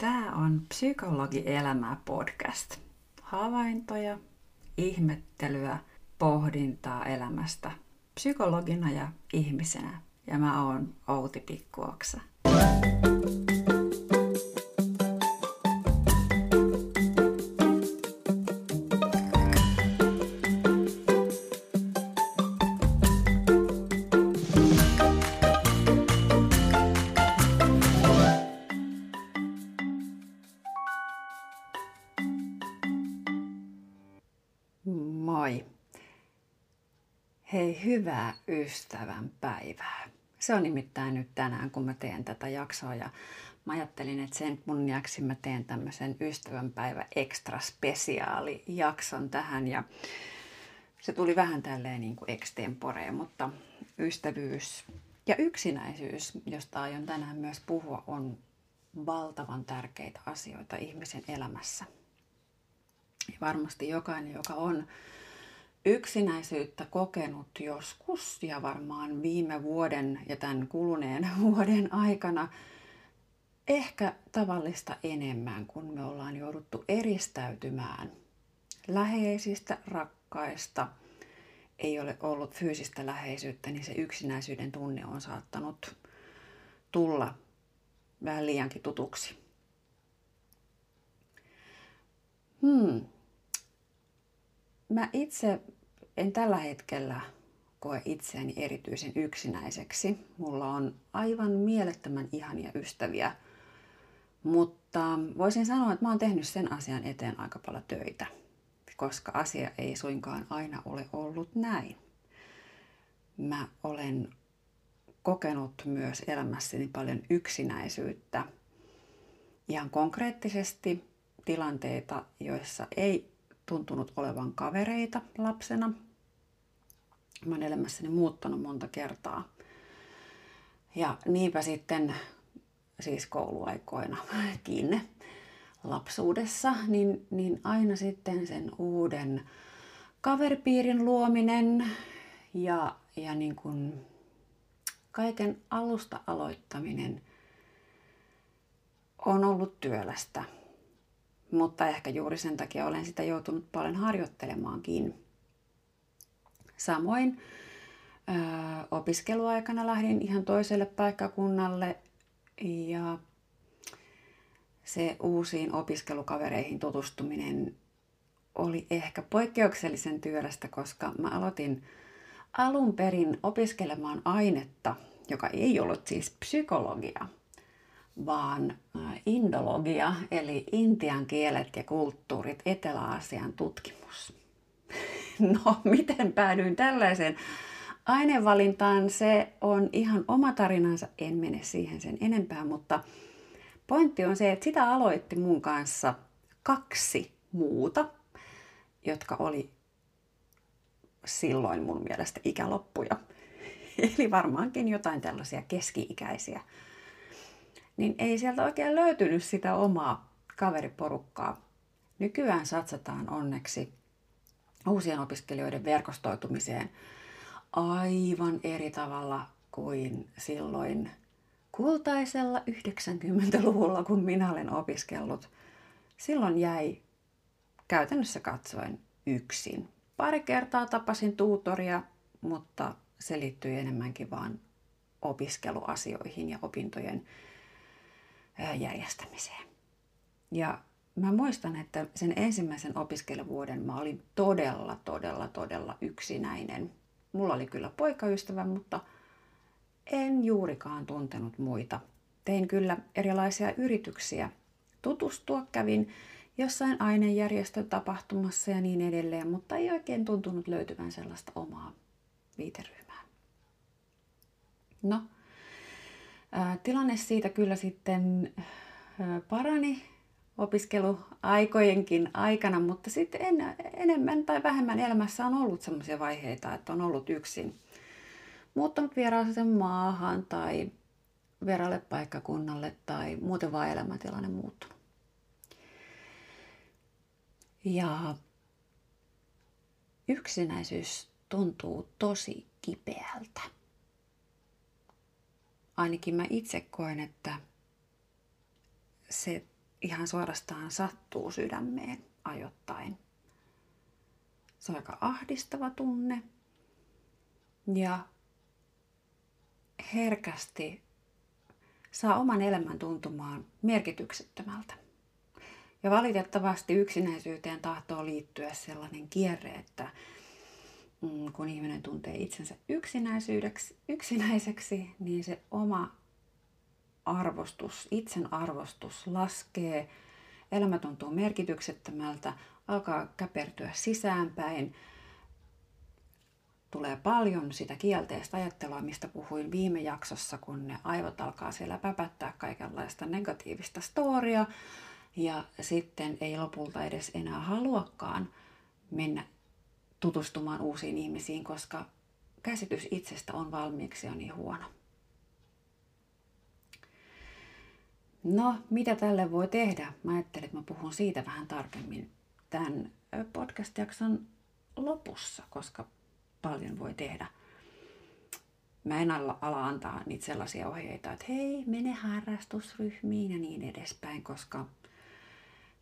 Tämä on Psykologi Elämää podcast. Havaintoja, ihmettelyä, pohdintaa elämästä psykologina ja ihmisenä. Ja mä oon Outi Pikkuoksa. Moi. Ystävän päivää. Se on nimittäin nyt tänään, kun mä teen tätä jaksoa ja mä ajattelin, että sen kunniaksi mä teen tämmöisen ystävänpäivä extra spesiaali jakson tähän ja se tuli vähän tälleen niin kuin extemporeen, mutta ystävyys ja yksinäisyys, josta aion tänään myös puhua, on valtavan tärkeitä asioita ihmisen elämässä. Ja varmasti jokainen, joka on yksinäisyyttä kokenut joskus ja varmaan viime vuoden ja tämän kuluneen vuoden aikana ehkä tavallista enemmän, kun me ollaan jouduttu eristäytymään läheisistä, rakkaista, ei ole ollut fyysistä läheisyyttä, niin se yksinäisyyden tunne on saattanut tulla vähän liiankin tutuksi. Hmm, mä itse en tällä hetkellä koe itseäni erityisen yksinäiseksi. Mulla on aivan mielettömän ihania ystäviä, mutta voisin sanoa, että mä oon tehnyt sen asian eteen aika paljon töitä, koska asia ei suinkaan aina ole ollut näin. Mä olen kokenut myös elämässäni paljon yksinäisyyttä. Ihan konkreettisesti tilanteita, joissa ei tuntunut olevan kavereita lapsena. Mä oon elämässäni muuttanut monta kertaa. Ja niinpä sitten siis kouluaikoina kiinne lapsuudessa, niin, niin aina sitten sen uuden kaveripiirin luominen ja, ja niin kuin kaiken alusta aloittaminen on ollut työlästä mutta ehkä juuri sen takia olen sitä joutunut paljon harjoittelemaankin. Samoin ö, opiskeluaikana lähdin ihan toiselle paikkakunnalle ja se uusiin opiskelukavereihin tutustuminen oli ehkä poikkeuksellisen työlästä, koska mä aloitin alun perin opiskelemaan ainetta, joka ei ollut siis psykologia – vaan äh, indologia, eli intian kielet ja kulttuurit, Etelä-Aasian tutkimus. No, miten päädyin tällaiseen ainevalintaan? Se on ihan oma tarinansa, en mene siihen sen enempää, mutta pointti on se, että sitä aloitti mun kanssa kaksi muuta, jotka oli silloin mun mielestä ikäloppuja. Eli varmaankin jotain tällaisia keski-ikäisiä niin ei sieltä oikein löytynyt sitä omaa kaveriporukkaa. Nykyään satsataan onneksi uusien opiskelijoiden verkostoitumiseen aivan eri tavalla kuin silloin kultaisella 90-luvulla, kun minä olen opiskellut. Silloin jäi käytännössä katsoen yksin. Pari kertaa tapasin tuutoria, mutta se liittyy enemmänkin vaan opiskeluasioihin ja opintojen järjestämiseen. Ja mä muistan, että sen ensimmäisen opiskeluvuoden mä olin todella, todella, todella yksinäinen. Mulla oli kyllä poikaystävä, mutta en juurikaan tuntenut muita. Tein kyllä erilaisia yrityksiä tutustua, kävin jossain ainejärjestötapahtumassa ja niin edelleen, mutta ei oikein tuntunut löytyvän sellaista omaa viiteryhmää. No, Tilanne siitä kyllä sitten parani opiskeluaikojenkin aikana, mutta sitten en, enemmän tai vähemmän elämässä on ollut sellaisia vaiheita, että on ollut yksin. Muuttanut vieraaseen maahan tai vieraalle paikkakunnalle tai muuten vaan elämäntilanne muuttunut. Ja yksinäisyys tuntuu tosi kipeältä ainakin mä itse koen, että se ihan suorastaan sattuu sydämeen ajoittain. Se on aika ahdistava tunne ja herkästi saa oman elämän tuntumaan merkityksettömältä. Ja valitettavasti yksinäisyyteen tahtoo liittyä sellainen kierre, että kun ihminen tuntee itsensä yksinäisyydeksi, yksinäiseksi, niin se oma arvostus, itsen arvostus laskee, elämä tuntuu merkityksettömältä, alkaa käpertyä sisäänpäin, tulee paljon sitä kielteistä ajattelua, mistä puhuin viime jaksossa, kun ne aivot alkaa siellä päpättää kaikenlaista negatiivista storia, ja sitten ei lopulta edes enää haluakaan mennä tutustumaan uusiin ihmisiin, koska käsitys itsestä on valmiiksi jo niin huono. No, mitä tälle voi tehdä? Mä ajattelin, että mä puhun siitä vähän tarkemmin tämän podcast-jakson lopussa, koska paljon voi tehdä. Mä en ala, ala antaa niitä sellaisia ohjeita, että hei, mene harrastusryhmiin ja niin edespäin, koska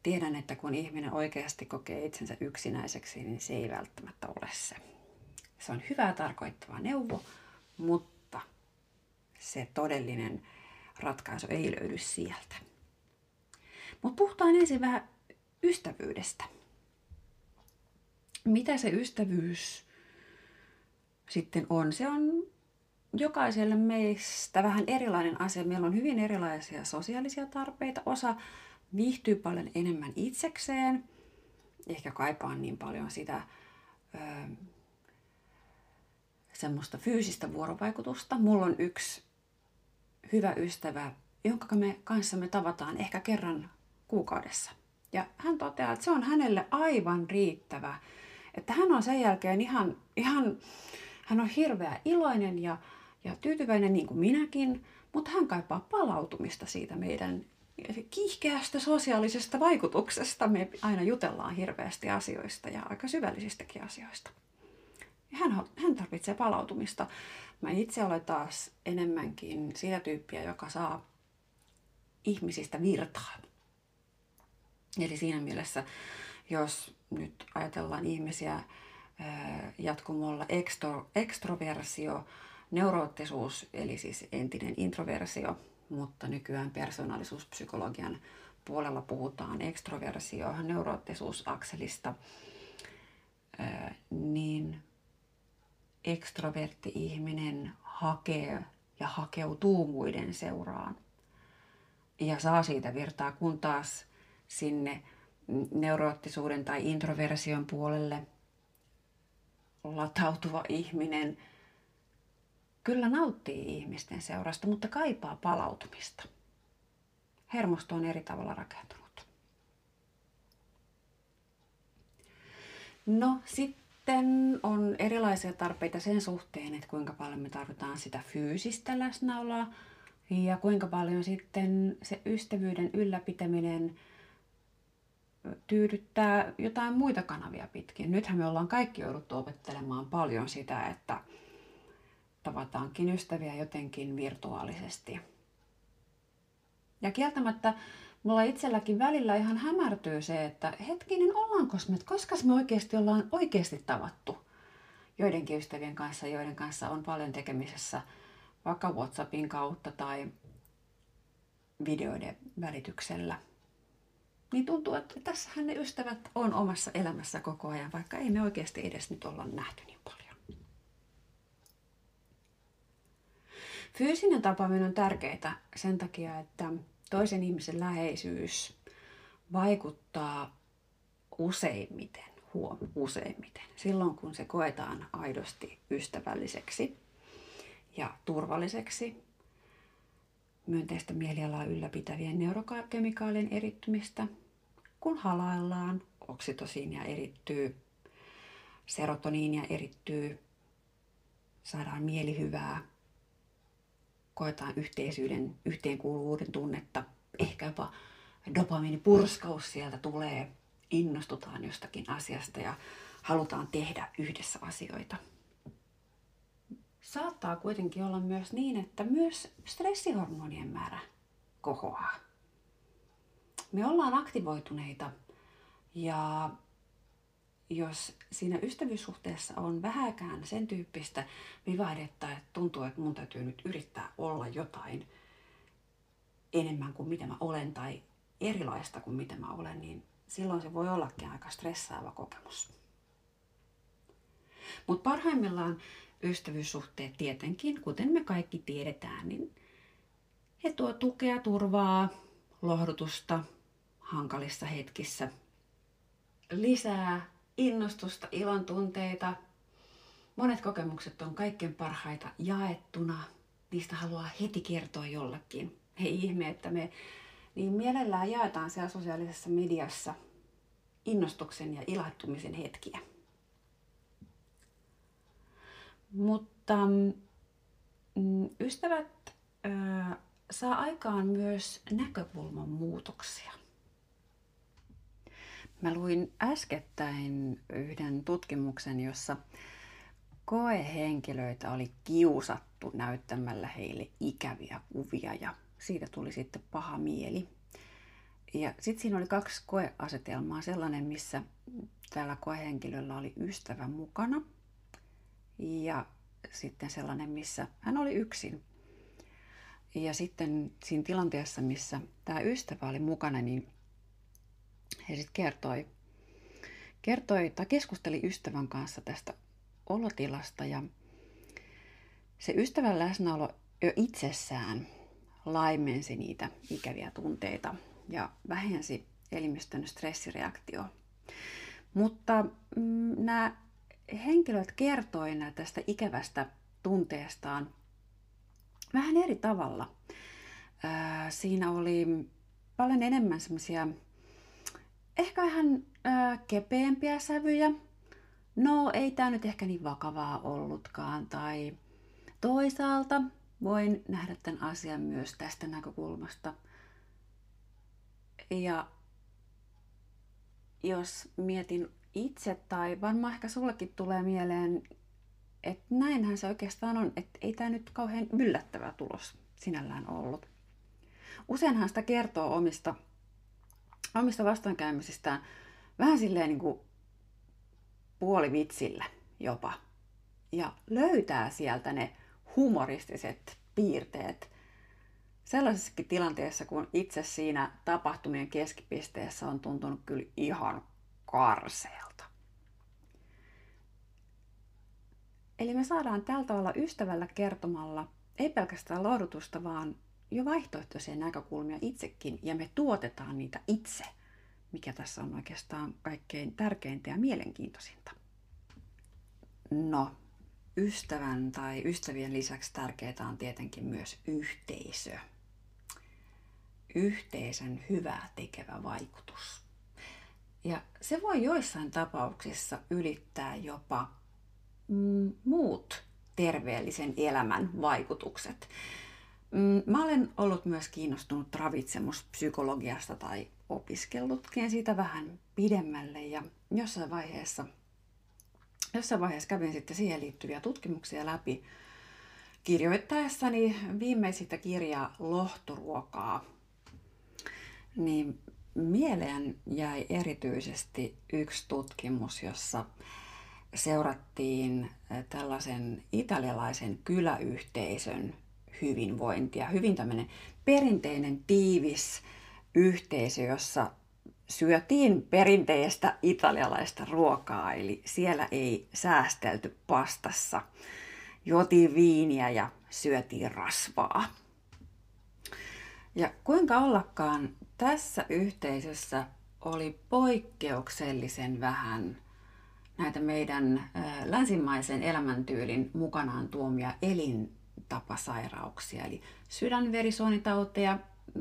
tiedän, että kun ihminen oikeasti kokee itsensä yksinäiseksi, niin se ei välttämättä ole se. Se on hyvää tarkoittava neuvo, mutta se todellinen ratkaisu ei löydy sieltä. Mutta puhutaan ensin vähän ystävyydestä. Mitä se ystävyys sitten on? Se on jokaiselle meistä vähän erilainen asia. Meillä on hyvin erilaisia sosiaalisia tarpeita. Osa viihtyy paljon enemmän itsekseen, ehkä kaipaa niin paljon sitä ö, semmoista fyysistä vuorovaikutusta. Mulla on yksi hyvä ystävä, jonka me kanssamme tavataan ehkä kerran kuukaudessa. Ja hän toteaa, että se on hänelle aivan riittävä. Että hän on sen jälkeen ihan, ihan hän on hirveä iloinen ja, ja tyytyväinen niin kuin minäkin, mutta hän kaipaa palautumista siitä meidän kiihkeästä sosiaalisesta vaikutuksesta. Me aina jutellaan hirveästi asioista ja aika syvällisistäkin asioista. Hän, hän tarvitsee palautumista. Mä itse olen taas enemmänkin sitä tyyppiä, joka saa ihmisistä virtaa. Eli siinä mielessä, jos nyt ajatellaan ihmisiä jatkumolla ekstro, ekstroversio, neuroottisuus, eli siis entinen introversio, mutta nykyään persoonallisuuspsykologian puolella puhutaan ekstroversio, neuroottisuusakselista, niin ekstrovertti ihminen hakee ja hakeutuu muiden seuraan. Ja saa siitä virtaa, kun taas sinne neuroottisuuden tai introversion puolelle latautuva ihminen kyllä nauttii ihmisten seurasta, mutta kaipaa palautumista. Hermosto on eri tavalla rakentunut. No sitten on erilaisia tarpeita sen suhteen, että kuinka paljon me tarvitaan sitä fyysistä läsnäoloa ja kuinka paljon sitten se ystävyyden ylläpitäminen tyydyttää jotain muita kanavia pitkin. Nythän me ollaan kaikki jouduttu opettelemaan paljon sitä, että tavataankin ystäviä jotenkin virtuaalisesti. Ja kieltämättä mulla itselläkin välillä ihan hämärtyy se, että hetkinen, ollaanko me, koska me oikeasti ollaan oikeasti tavattu joidenkin ystävien kanssa, joiden kanssa on paljon tekemisessä vaikka WhatsAppin kautta tai videoiden välityksellä. Niin tuntuu, että tässähän ne ystävät on omassa elämässä koko ajan, vaikka ei me oikeasti edes nyt olla nähty niin paljon. Fyysinen tapaaminen on tärkeää sen takia, että toisen ihmisen läheisyys vaikuttaa useimmiten, huom, useimmiten, silloin kun se koetaan aidosti ystävälliseksi ja turvalliseksi, myönteistä mielialaa ylläpitävien neurokemikaalien erittymistä, kun halaillaan, oksitosiinia erittyy, serotoniinia erittyy, saadaan mielihyvää, koetaan yhteisyyden, yhteenkuuluvuuden tunnetta, ehkä jopa dopamiinipurskaus sieltä tulee, innostutaan jostakin asiasta ja halutaan tehdä yhdessä asioita. Saattaa kuitenkin olla myös niin, että myös stressihormonien määrä kohoaa. me ollaan aktivoituneita ja jos siinä ystävyyssuhteessa on vähäkään sen tyyppistä vivahdetta, että tuntuu, että mun täytyy nyt yrittää olla jotain enemmän kuin mitä mä olen tai erilaista kuin mitä mä olen, niin silloin se voi ollakin aika stressaava kokemus. Mutta parhaimmillaan ystävyyssuhteet tietenkin, kuten me kaikki tiedetään, niin he tuo tukea, turvaa, lohdutusta hankalissa hetkissä, lisää innostusta, ilon tunteita. Monet kokemukset on kaikkein parhaita jaettuna. Niistä haluaa heti kertoa jollekin. Ei ihme, että me niin mielellään jaetaan siellä sosiaalisessa mediassa innostuksen ja ilahtumisen hetkiä. Mutta mm, ystävät äh, saa aikaan myös näkökulman muutoksia. Mä luin äskettäin yhden tutkimuksen, jossa koehenkilöitä oli kiusattu näyttämällä heille ikäviä kuvia ja siitä tuli sitten paha mieli. Ja sitten siinä oli kaksi koeasetelmaa. Sellainen, missä tällä koehenkilöllä oli ystävä mukana ja sitten sellainen, missä hän oli yksin. Ja sitten siinä tilanteessa, missä tämä ystävä oli mukana, niin he sitten kertoi, kertoi tai keskusteli ystävän kanssa tästä olotilasta ja se ystävän läsnäolo jo itsessään laimensi niitä ikäviä tunteita ja vähensi elimistön stressireaktio. Mutta mm, nämä henkilöt kertoivat tästä ikävästä tunteestaan vähän eri tavalla. Ää, siinä oli paljon enemmän semmoisia ehkä vähän ää, kepeämpiä sävyjä. No, ei tämä nyt ehkä niin vakavaa ollutkaan. Tai toisaalta voin nähdä tämän asian myös tästä näkökulmasta. Ja jos mietin itse, tai varmaan ehkä sullekin tulee mieleen, että näinhän se oikeastaan on, että ei tämä nyt kauhean yllättävä tulos sinällään ollut. Useinhan sitä kertoo omista omista vastoinkäymisistään vähän silleen niin kuin puolivitsillä jopa. Ja löytää sieltä ne humoristiset piirteet sellaisessakin tilanteessa, kun itse siinä tapahtumien keskipisteessä on tuntunut kyllä ihan karseelta. Eli me saadaan tältä tavalla ystävällä kertomalla ei pelkästään lohdutusta, vaan jo vaihtoehtoisia näkökulmia itsekin ja me tuotetaan niitä itse, mikä tässä on oikeastaan kaikkein tärkeintä ja mielenkiintoisinta. No, ystävän tai ystävien lisäksi tärkeää on tietenkin myös yhteisö. Yhteisön hyvää tekevä vaikutus. Ja se voi joissain tapauksissa ylittää jopa mm, muut terveellisen elämän vaikutukset. Mm, mä olen ollut myös kiinnostunut ravitsemuspsykologiasta tai opiskellutkin siitä vähän pidemmälle ja jossain vaiheessa, jossain vaiheessa kävin sitten siihen liittyviä tutkimuksia läpi kirjoittaessani viimeisintä kirjaa Lohturuokaa. Niin mieleen jäi erityisesti yksi tutkimus, jossa seurattiin tällaisen italialaisen kyläyhteisön hyvinvointia. Hyvin tämmöinen perinteinen tiivis yhteisö, jossa syötiin perinteistä italialaista ruokaa, eli siellä ei säästelty pastassa. Jotiin viiniä ja syötiin rasvaa. Ja kuinka ollakaan tässä yhteisössä oli poikkeuksellisen vähän näitä meidän länsimaisen elämäntyylin mukanaan tuomia elin tapasairauksia, eli sydänverisuonitauteja,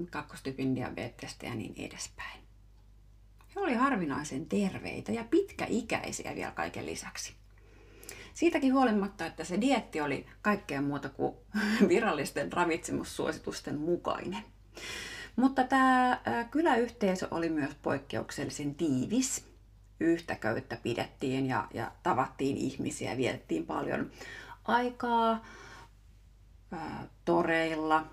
kakkostyypin diabetesta ja niin edespäin. He olivat harvinaisen terveitä ja pitkäikäisiä vielä kaiken lisäksi. Siitäkin huolimatta, että se dietti oli kaikkea muuta kuin virallisten ravitsemussuositusten mukainen. Mutta tämä kyläyhteisö oli myös poikkeuksellisen tiivis. Yhtä köyttä pidettiin ja, ja tavattiin ihmisiä, vietettiin paljon aikaa toreilla,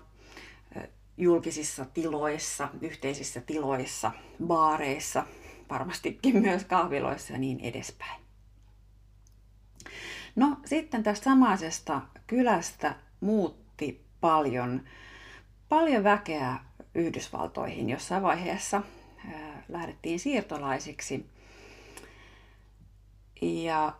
julkisissa tiloissa, yhteisissä tiloissa, baareissa, varmastikin myös kahviloissa ja niin edespäin. No sitten tästä samaisesta kylästä muutti paljon, paljon väkeä Yhdysvaltoihin jossain vaiheessa. Lähdettiin siirtolaisiksi. Ja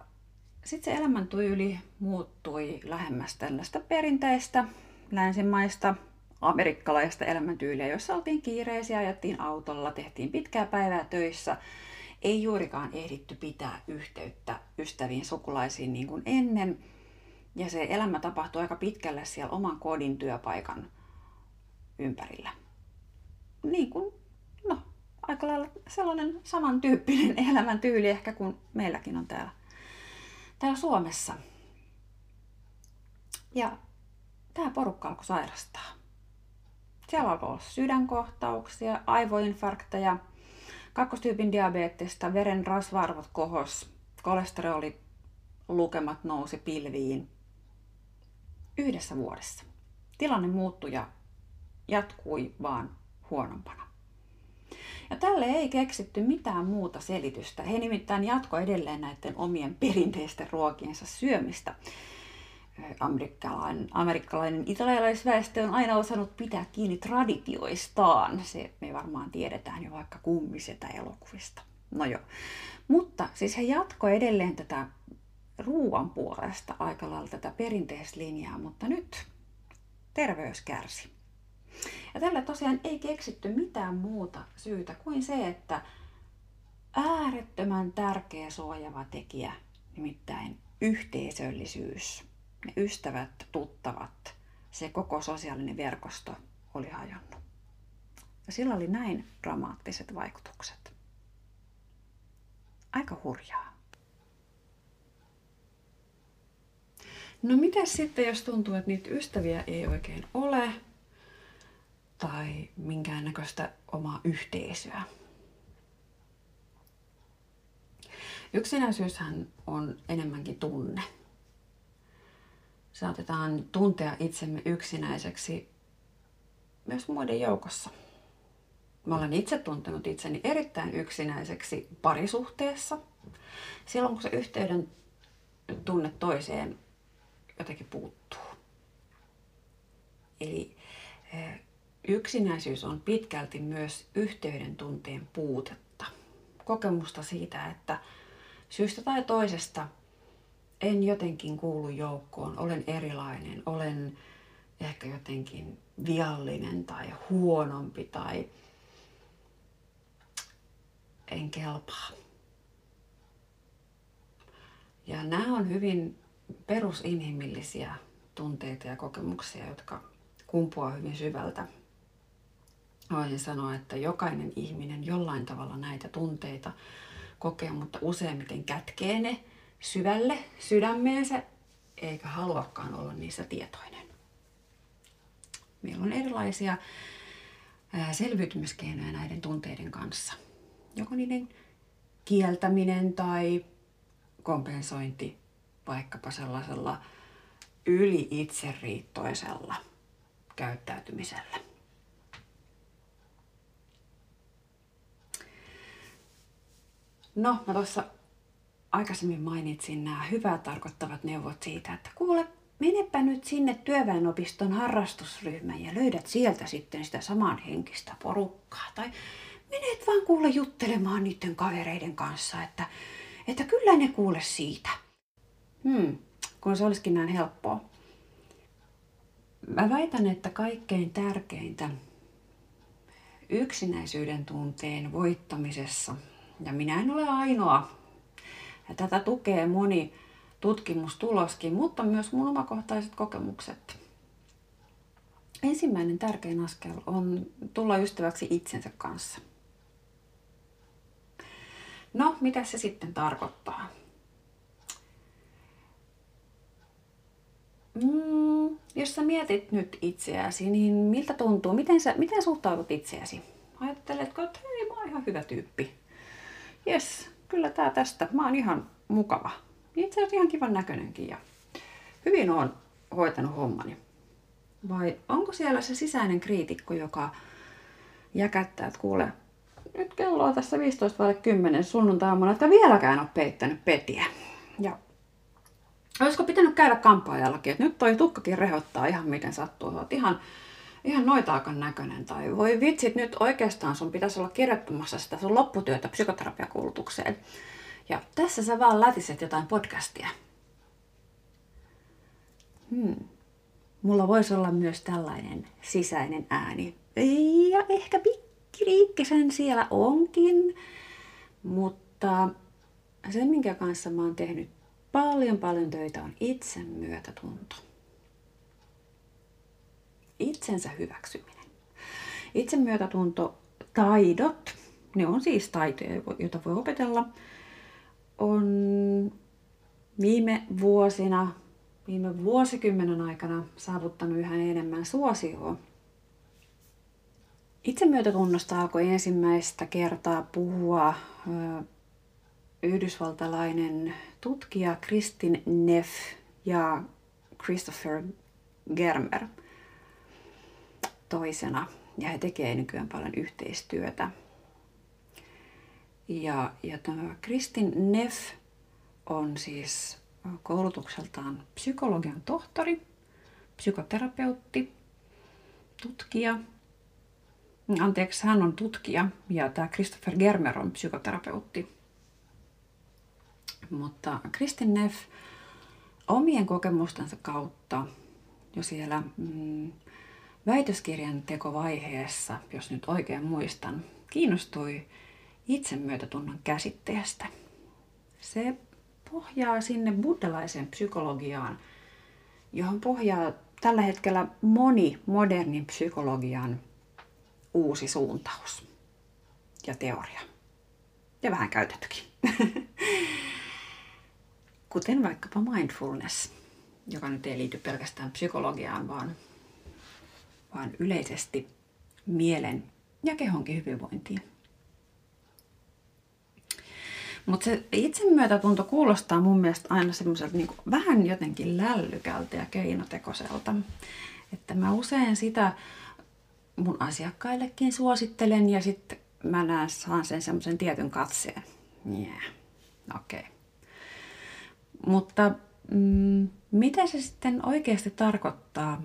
sitten se elämäntyyli muuttui lähemmäs tällaista perinteistä länsimaista amerikkalaista elämäntyyliä, jossa oltiin kiireisiä, ajettiin autolla, tehtiin pitkää päivää töissä, ei juurikaan ehditty pitää yhteyttä ystäviin, sukulaisiin niin kuin ennen. Ja se elämä tapahtui aika pitkälle siellä oman kodin työpaikan ympärillä. Niin kuin, no, aika lailla sellainen samantyyppinen elämäntyyli ehkä kuin meilläkin on täällä, täällä Suomessa. Ja tämä porukka alkoi sairastaa. Siellä alkoi olla sydänkohtauksia, aivoinfarkteja, kakkostyypin diabetesta, veren rasva-arvot kohos, kolesteroli lukemat nousi pilviin yhdessä vuodessa. Tilanne muuttui ja jatkui vaan huonompana. Ja tälle ei keksitty mitään muuta selitystä. He nimittäin jatko edelleen näiden omien perinteisten ruokiensa syömistä amerikkalainen, amerikkalainen italialaisväestö on aina osannut pitää kiinni traditioistaan. Se me varmaan tiedetään jo vaikka kummisetä elokuvista. No joo. Mutta siis he jatkoi edelleen tätä ruoan puolesta aika lailla tätä perinteistä linjaa, mutta nyt terveys kärsi. Ja tällä tosiaan ei keksitty mitään muuta syytä kuin se, että äärettömän tärkeä suojava tekijä, nimittäin yhteisöllisyys, ne ystävät, tuttavat, se koko sosiaalinen verkosto oli hajonnut. Ja sillä oli näin dramaattiset vaikutukset. Aika hurjaa. No mitä sitten, jos tuntuu, että niitä ystäviä ei oikein ole tai minkäännäköistä omaa yhteisöä? Yksinäisyyshän on enemmänkin tunne saatetaan tuntea itsemme yksinäiseksi myös muiden joukossa. Mä olen itse tuntenut itseni erittäin yksinäiseksi parisuhteessa, silloin kun se yhteyden tunne toiseen jotenkin puuttuu. Eli eh, yksinäisyys on pitkälti myös yhteyden tunteen puutetta. Kokemusta siitä, että syystä tai toisesta – en jotenkin kuulu joukkoon, olen erilainen, olen ehkä jotenkin viallinen tai huonompi tai en kelpaa. Ja nämä on hyvin perusinhimillisiä tunteita ja kokemuksia, jotka kumpuaa hyvin syvältä. Voisin sanoa, että jokainen ihminen jollain tavalla näitä tunteita kokee, mutta useimmiten kätkee ne syvälle sydämeensä, eikä haluakaan olla niissä tietoinen. Meillä on erilaisia selviytymiskeinoja näiden tunteiden kanssa. Joko niiden kieltäminen tai kompensointi vaikkapa sellaisella yli itseriittoisella käyttäytymisellä. No, mä tuossa aikaisemmin mainitsin nämä hyvää tarkoittavat neuvot siitä, että kuule, menepä nyt sinne työväenopiston harrastusryhmään ja löydät sieltä sitten sitä samanhenkistä porukkaa. Tai menet vaan kuule juttelemaan niiden kavereiden kanssa, että, että kyllä ne kuule siitä. Hmm, kun se olisikin näin helppoa. Mä väitän, että kaikkein tärkeintä yksinäisyyden tunteen voittamisessa, ja minä en ole ainoa, ja tätä tukee moni tutkimustuloskin, mutta myös mun omakohtaiset kokemukset. Ensimmäinen tärkein askel on tulla ystäväksi itsensä kanssa. No, mitä se sitten tarkoittaa? Mm, jos sä mietit nyt itseäsi, niin miltä tuntuu? Miten, sä, miten suhtaudut itseäsi? Ajatteletko, että hei, mä oon ihan hyvä tyyppi. Yes, kyllä tää tästä, mä oon ihan mukava. Itse asiassa ihan kivan näköinenkin ja hyvin oon hoitanut hommani. Vai onko siellä se sisäinen kriitikko, joka jäkättää, että kuule, nyt kello on tässä 15 vai 10 sunnuntaamuna, että vieläkään ole peittänyt petiä. Ja olisiko pitänyt käydä kampaajallakin, että nyt toi tukkakin rehottaa ihan miten sattuu. Olet ihan, ihan noitaakan näköinen. Tai voi vitsit, nyt oikeastaan sun pitäisi olla kirjoittamassa sitä sun lopputyötä psykoterapiakoulutukseen. Ja tässä sä vaan lätiset jotain podcastia. Hmm. Mulla voisi olla myös tällainen sisäinen ääni. Ja ehkä pikkiriikkisen siellä onkin. Mutta se, minkä kanssa mä oon tehnyt paljon paljon töitä, on itsemyötätunto. Itsensä hyväksyminen. Itsemyötätunto, taidot, ne on siis taitoja, joita voi opetella, on viime vuosina, viime vuosikymmenen aikana saavuttanut yhä enemmän suosioa. Itsemyötätunnosta alkoi ensimmäistä kertaa puhua yhdysvaltalainen tutkija Kristin Neff ja Christopher Germer toisena. Ja he tekevät nykyään paljon yhteistyötä. Ja, ja tämä Kristin Neff on siis koulutukseltaan psykologian tohtori, psykoterapeutti, tutkija. Anteeksi, hän on tutkija ja tämä Christopher Germer on psykoterapeutti. Mutta Kristin Neff omien kokemustensa kautta jo siellä mm, väitöskirjan tekovaiheessa, jos nyt oikein muistan, kiinnostui itsemyötätunnon käsitteestä. Se pohjaa sinne buddhalaiseen psykologiaan, johon pohjaa tällä hetkellä moni modernin psykologian uusi suuntaus ja teoria. Ja vähän käytettykin. Kuten vaikkapa mindfulness, joka nyt ei liity pelkästään psykologiaan, vaan, vaan yleisesti mielen ja kehonkin hyvinvointiin. Mutta se itsemyötätunto kuulostaa mun mielestä aina semmoiselta niin vähän jotenkin lällykältä ja keinotekoiselta. Että mä usein sitä mun asiakkaillekin suosittelen ja sitten mä näen, saan sen semmoisen tietyn katseen. Yeah. okei. Okay. Mutta mm, mitä se sitten oikeasti tarkoittaa?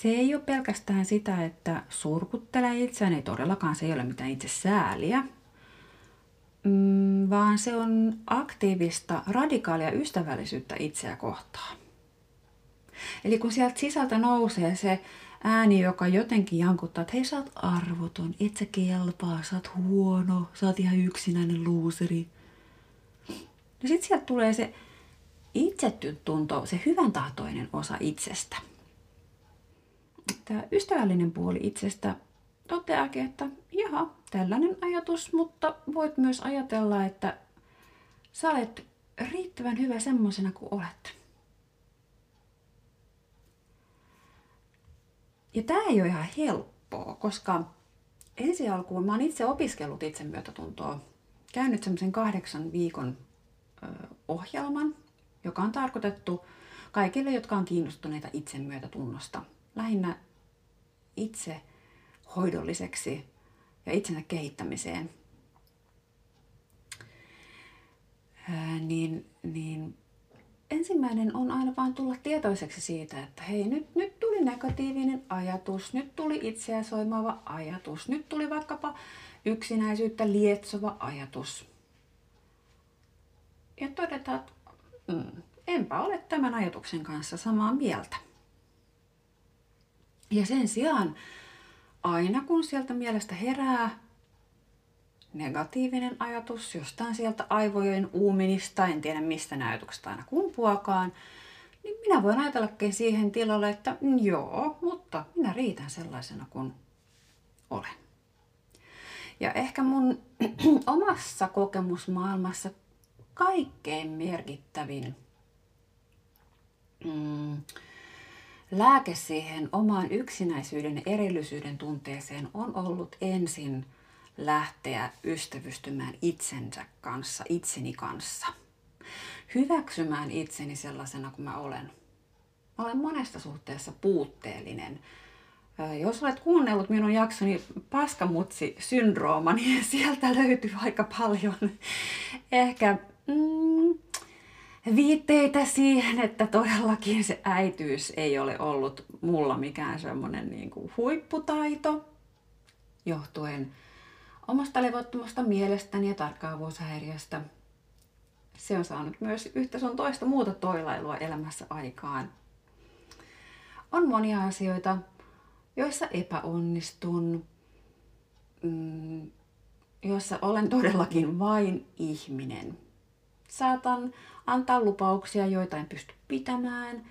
Se ei ole pelkästään sitä, että surkuttelee itseään, ei todellakaan se ei ole mitään itse sääliä, mm, vaan se on aktiivista, radikaalia ystävällisyyttä itseä kohtaan. Eli kun sieltä sisältä nousee se ääni, joka jotenkin jankuttaa, että hei sä oot arvoton, et sä kelpaa, sä oot huono, sä oot ihan yksinäinen luuseri. Ja sitten sieltä tulee se itsetunto, se hyvän tahtoinen osa itsestä. Tämä ystävällinen puoli itsestä toteakin, että jaha, tällainen ajatus, mutta voit myös ajatella, että sä olet riittävän hyvä semmoisena kuin olet. Ja tämä ei ole ihan helppoa, koska ensi alkuun mä oon itse opiskellut itsemyötätuntoa, käynyt semmoisen kahdeksan viikon ohjelman, joka on tarkoitettu kaikille, jotka on kiinnostuneita itsemyötätunnosta. Lähinnä itse hoidolliseksi ja itsensä kehittämiseen. Ää, niin, niin ensimmäinen on aina vain tulla tietoiseksi siitä, että hei, nyt, nyt tuli negatiivinen ajatus, nyt tuli itseä soimaava ajatus, nyt tuli vaikkapa yksinäisyyttä lietsova ajatus ja todeta, että mm, enpä ole tämän ajatuksen kanssa samaa mieltä. Ja sen sijaan, aina kun sieltä mielestä herää negatiivinen ajatus jostain sieltä aivojen uuminista, en tiedä mistä näytöksestä aina kumpuakaan, niin minä voin ajatellakin siihen tilalle, että mm, joo, mutta minä riitän sellaisena kuin olen. Ja ehkä mun omassa kokemusmaailmassa kaikkein merkittävin mm, lääke siihen omaan yksinäisyyden ja erillisyyden tunteeseen on ollut ensin lähteä ystävystymään itsensä kanssa, itseni kanssa. Hyväksymään itseni sellaisena kuin mä olen. Mä olen monessa suhteessa puutteellinen. Jos olet kuunnellut minun jaksoni paskamutsi-syndrooma, niin sieltä löytyy aika paljon ehkä mm, viitteitä siihen, että todellakin se äityys ei ole ollut mulla mikään semmoinen niin kuin huipputaito, johtuen omasta levottomasta mielestäni ja tarkkaavuushäiriöstä. Se on saanut myös yhtä sun toista muuta toilailua elämässä aikaan. On monia asioita, joissa epäonnistun, mm, joissa olen todellakin vain ihminen. Saatan antaa lupauksia, joita en pysty pitämään.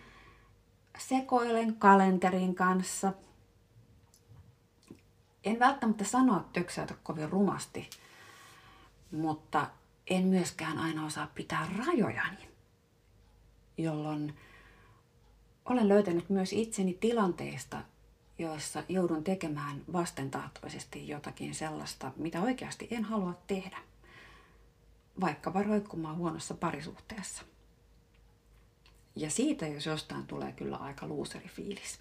Sekoilen kalenterin kanssa. En välttämättä sanoa töksäytä kovin rumasti, mutta en myöskään aina osaa pitää rajojani, jolloin olen löytänyt myös itseni tilanteista, joissa joudun tekemään vastentahtoisesti jotakin sellaista, mitä oikeasti en halua tehdä vaikka roikkumaan huonossa parisuhteessa. Ja siitä jos jostain tulee kyllä aika luuserifiilis.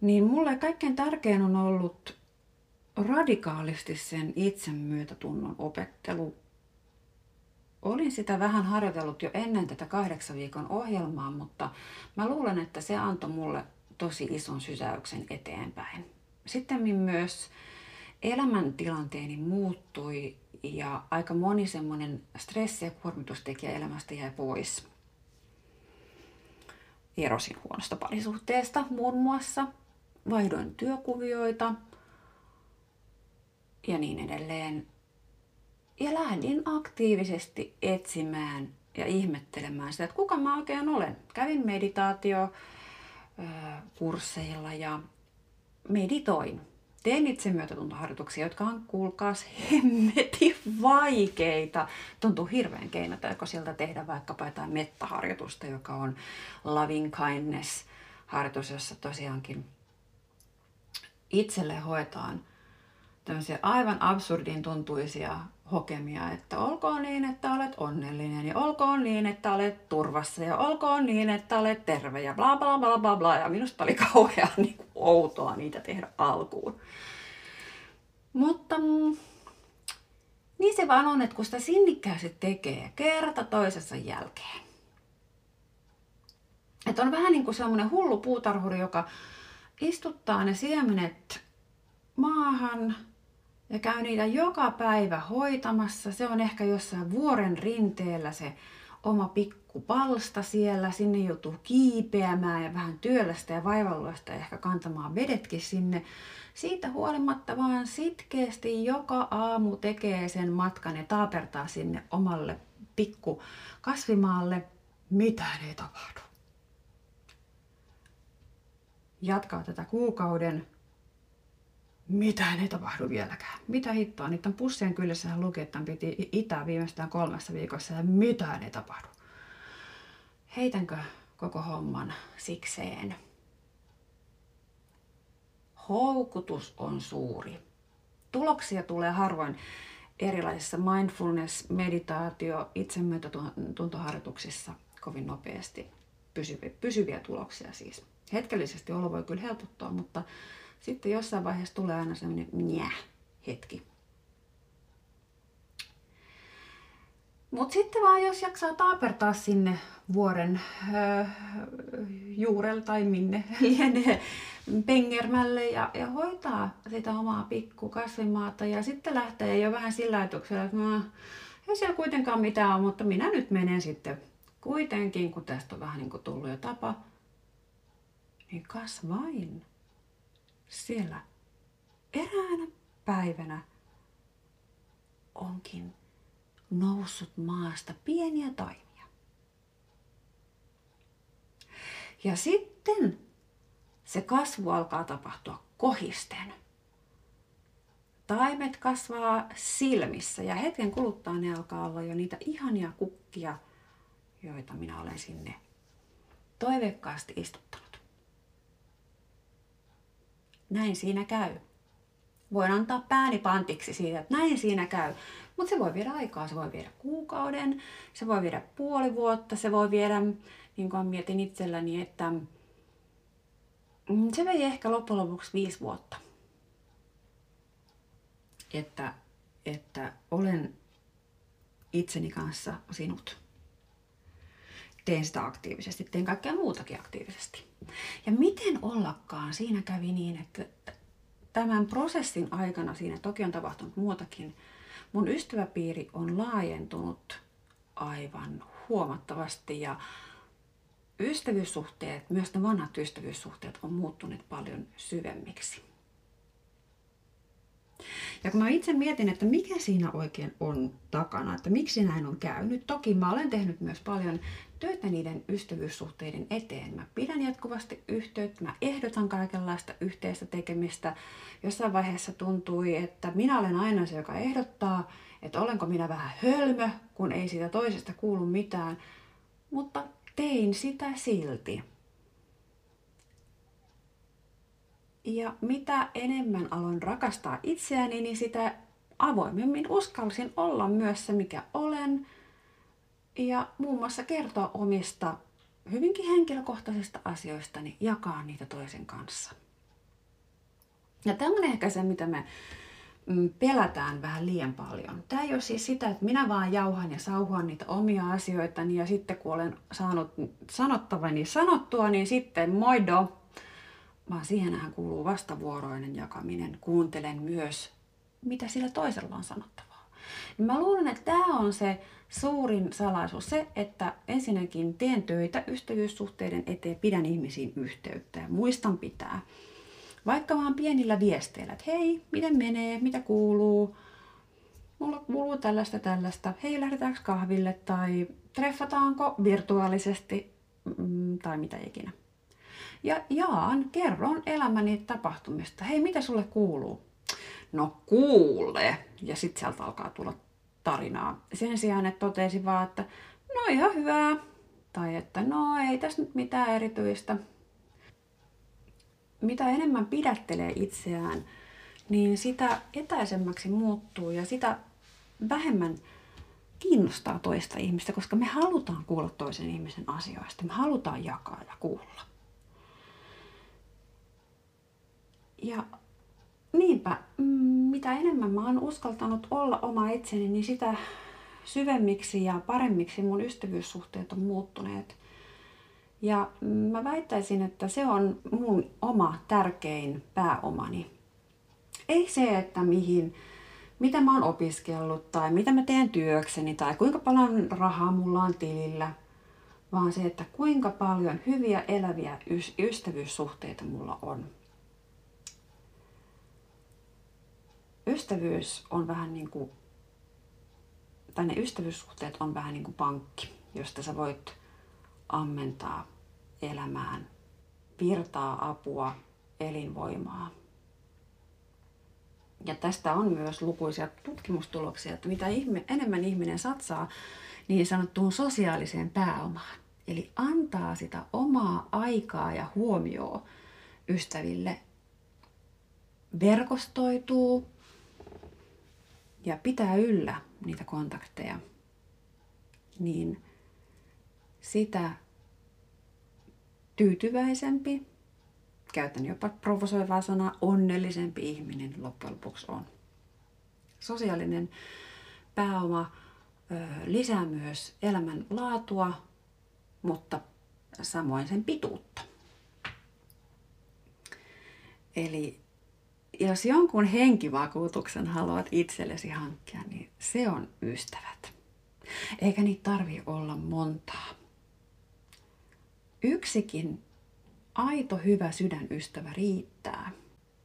Niin mulle kaikkein tärkein on ollut radikaalisti sen itsemyötätunnon opettelu. Olin sitä vähän harjoitellut jo ennen tätä kahdeksan viikon ohjelmaa, mutta mä luulen, että se antoi mulle tosi ison sysäyksen eteenpäin. Sitten myös elämäntilanteeni muuttui ja aika moni semmoinen stressi- ja kuormitustekijä elämästä jäi pois. Erosin huonosta parisuhteesta muun muassa, vaihdoin työkuvioita ja niin edelleen. Ja lähdin aktiivisesti etsimään ja ihmettelemään sitä, että kuka mä oikein olen. Kävin meditaatio kursseilla ja meditoin Teen myötätuntoharjoituksia, jotka on kuulkaas hemmeti vaikeita. Tuntuu hirveän keinota, sieltä tehdä vaikkapa jotain mettaharjoitusta, joka on loving kindness harjoitus, jossa tosiaankin itselle hoetaan tämmöisiä aivan absurdin tuntuisia hokemia, että olkoon niin, että olet onnellinen ja olkoon niin, että olet turvassa ja olkoon niin, että olet terve ja bla bla bla bla bla. Ja minusta oli kauhean niin kuin, outoa niitä tehdä alkuun. Mutta mm, niin se vaan on, että kun sitä sinnikkäästi tekee kerta toisessa jälkeen. Että on vähän niin kuin semmoinen hullu puutarhuri, joka istuttaa ne siemenet maahan ja käy niitä joka päivä hoitamassa. Se on ehkä jossain vuoren rinteellä se oma pikku palsta siellä. Sinne joutuu kiipeämään ja vähän työlästä ja vaivalloista ja ehkä kantamaan vedetkin sinne. Siitä huolimatta vaan sitkeästi joka aamu tekee sen matkan ja taapertaa sinne omalle pikku kasvimaalle. Mitään ei tapahdu. Jatkaa tätä kuukauden mitään ei tapahdu vieläkään. Mitä hittoa? Niiden pussien hän luki, että piti itää viimeistään kolmessa viikossa ja mitään ei tapahdu. Heitänkö koko homman sikseen? Houkutus on suuri. Tuloksia tulee harvoin erilaisissa mindfulness, meditaatio, itsemyötätuntoharjoituksissa kovin nopeasti. Pysyviä, pysyviä tuloksia siis. Hetkellisesti olo voi kyllä helpottaa, mutta sitten jossain vaiheessa tulee aina semmoinen njä hetki. Mutta sitten vaan jos jaksaa taapertaa sinne vuoren öö, juurelle tai minne. Lienee pengermälle ja, ja hoitaa sitä omaa pikku kasvimaata. Ja sitten lähtee jo vähän sillä ajatuksella, että no, ei siellä kuitenkaan mitään ole, mutta minä nyt menen sitten. Kuitenkin, kun tästä on vähän niin kuin tullut jo tapa, niin kas vain siellä eräänä päivänä onkin noussut maasta pieniä taimia. Ja sitten se kasvu alkaa tapahtua kohisten. Taimet kasvaa silmissä ja hetken kuluttaa ne alkaa olla jo niitä ihania kukkia, joita minä olen sinne toiveikkaasti istuttanut. Näin siinä käy. Voin antaa pääni pantiksi siitä, että näin siinä käy. Mutta se voi viedä aikaa, se voi viedä kuukauden, se voi viedä puoli vuotta, se voi viedä, niin kuin mietin itselläni, että mm, se vei ehkä loppujen lopuksi viisi vuotta. Että, että olen itseni kanssa sinut. Teen sitä aktiivisesti, teen kaikkea muutakin aktiivisesti. Ja miten ollakaan, siinä kävi niin, että tämän prosessin aikana, siinä toki on tapahtunut muutakin, mun ystäväpiiri on laajentunut aivan huomattavasti ja ystävyyssuhteet, myös ne vanhat ystävyyssuhteet on muuttuneet paljon syvemmiksi. Ja kun mä itse mietin, että mikä siinä oikein on takana, että miksi näin on käynyt. Toki mä olen tehnyt myös paljon töitä niiden ystävyyssuhteiden eteen. Mä pidän jatkuvasti yhteyttä, mä ehdotan kaikenlaista yhteistä tekemistä. Jossain vaiheessa tuntui, että minä olen aina se, joka ehdottaa, että olenko minä vähän hölmö, kun ei siitä toisesta kuulu mitään. Mutta tein sitä silti. Ja mitä enemmän aloin rakastaa itseäni, niin sitä avoimemmin uskalsin olla myös se, mikä olen. Ja muun muassa kertoa omista hyvinkin henkilökohtaisista asioistani, jakaa niitä toisen kanssa. Ja tämä on ehkä se, mitä me mm, pelätään vähän liian paljon. Tämä ei ole siis sitä, että minä vaan jauhan ja sauhuan niitä omia asioitani ja sitten kun olen saanut sanottavani sanottua, niin sitten moido, vaan siihenhän kuuluu vastavuoroinen jakaminen. Kuuntelen myös, mitä sillä toisella on sanottavaa. Niin mä luulen, että tämä on se suurin salaisuus, se, että ensinnäkin teen töitä ystävyyssuhteiden eteen, pidän ihmisiin yhteyttä ja muistan pitää. Vaikka vaan pienillä viesteillä, että hei, miten menee, mitä kuuluu, mulla kuuluu tällaista tällaista, hei lähdetäänkö kahville tai treffataanko virtuaalisesti mm, tai mitä ikinä ja jaan, kerron elämäni tapahtumista. Hei, mitä sulle kuuluu? No kuule. Ja sitten sieltä alkaa tulla tarinaa. Sen sijaan, että totesi vaan, että no ihan hyvää. Tai että no ei tässä nyt mitään erityistä. Mitä enemmän pidättelee itseään, niin sitä etäisemmäksi muuttuu ja sitä vähemmän kiinnostaa toista ihmistä, koska me halutaan kuulla toisen ihmisen asioista. Me halutaan jakaa ja kuulla. Ja niinpä, mm, mitä enemmän mä oon uskaltanut olla oma itseni, niin sitä syvemmiksi ja paremmiksi mun ystävyyssuhteet on muuttuneet. Ja mä väittäisin, että se on mun oma tärkein pääomani. Ei se, että mihin, mitä mä oon opiskellut tai mitä mä teen työkseni tai kuinka paljon rahaa mulla on tilillä, vaan se, että kuinka paljon hyviä eläviä ystävyyssuhteita mulla on. Ystävyys on vähän niin kuin, tai ne ystävyyssuhteet on vähän niin kuin pankki, josta sä voit ammentaa elämään virtaa, apua, elinvoimaa. Ja tästä on myös lukuisia tutkimustuloksia, että mitä ihme, enemmän ihminen satsaa niin sanottuun sosiaaliseen pääomaan, eli antaa sitä omaa aikaa ja huomioon ystäville, verkostoituu, ja pitää yllä niitä kontakteja, niin sitä tyytyväisempi, käytän jopa provosoivaa sanaa, onnellisempi ihminen loppujen lopuksi on. Sosiaalinen pääoma lisää myös elämän laatua, mutta samoin sen pituutta. Eli jos jonkun henkivakuutuksen haluat itsellesi hankkia, niin se on ystävät. Eikä niitä tarvi olla montaa. Yksikin aito hyvä sydänystävä riittää.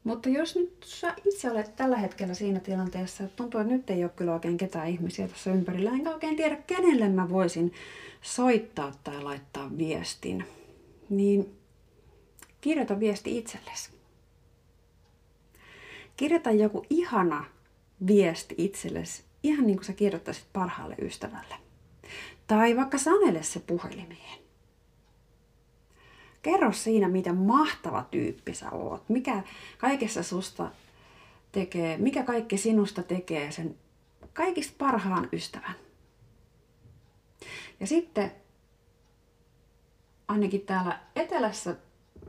Mutta jos nyt sä itse olet tällä hetkellä siinä tilanteessa, että tuntuu, että nyt ei ole kyllä oikein ketään ihmisiä tässä ympärillä, enkä oikein tiedä, kenelle mä voisin soittaa tai laittaa viestin, niin kirjoita viesti itsellesi kirjoita joku ihana viesti itsellesi, ihan niin kuin sä kirjoittaisit parhaalle ystävälle. Tai vaikka sanele se puhelimeen. Kerro siinä, miten mahtava tyyppi sä oot, mikä kaikessa susta tekee, mikä kaikki sinusta tekee sen kaikista parhaan ystävän. Ja sitten ainakin täällä etelässä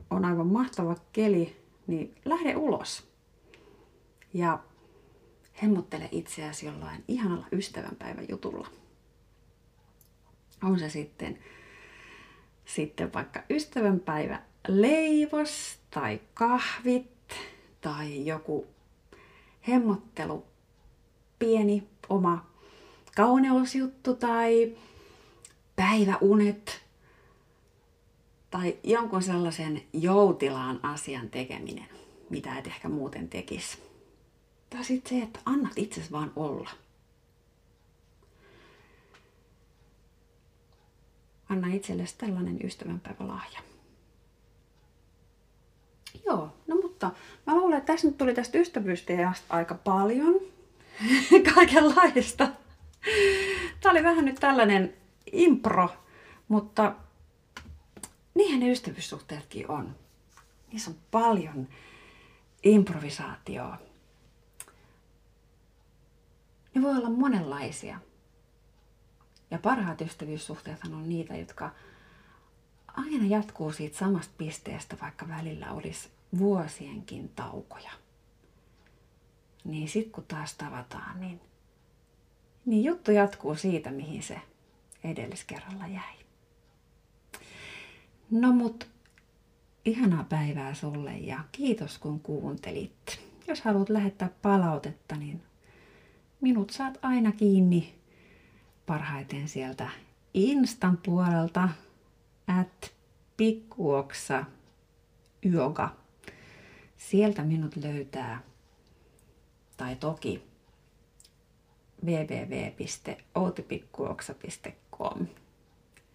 on aivan mahtava keli, niin lähde ulos. Ja hemmottele itseäsi jollain ihanalla ystävänpäivän jutulla. On se sitten, sitten vaikka ystävänpäivä leivos tai kahvit tai joku hemmottelu, pieni oma kauneusjuttu tai päiväunet tai jonkun sellaisen joutilaan asian tekeminen, mitä et ehkä muuten tekisi. Tai sitten se, että annat itses vaan olla. Anna itsellesi tällainen ystävänpäivälahja. Joo, no mutta mä luulen, että tässä nyt tuli tästä ystävyysteasta aika paljon kaikenlaista. Tämä oli vähän nyt tällainen impro, mutta niinhän ne ystävyyssuhteetkin on. Niissä on paljon improvisaatioa. Ne voi olla monenlaisia. Ja parhaat ystävyyssuhteethan on niitä, jotka aina jatkuu siitä samasta pisteestä, vaikka välillä olisi vuosienkin taukoja. Niin sit kun taas tavataan, niin, niin juttu jatkuu siitä, mihin se edelliskerralla jäi. No mut ihanaa päivää sulle ja kiitos kun kuuntelit. Jos haluat lähettää palautetta, niin minut saat aina kiinni parhaiten sieltä Instan puolelta at pikkuoksa yoga. Sieltä minut löytää, tai toki www.outipikkuoksa.com.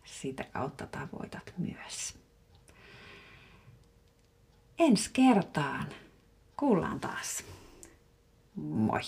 Sitä kautta tavoitat myös. Ensi kertaan kuullaan taas. Moi!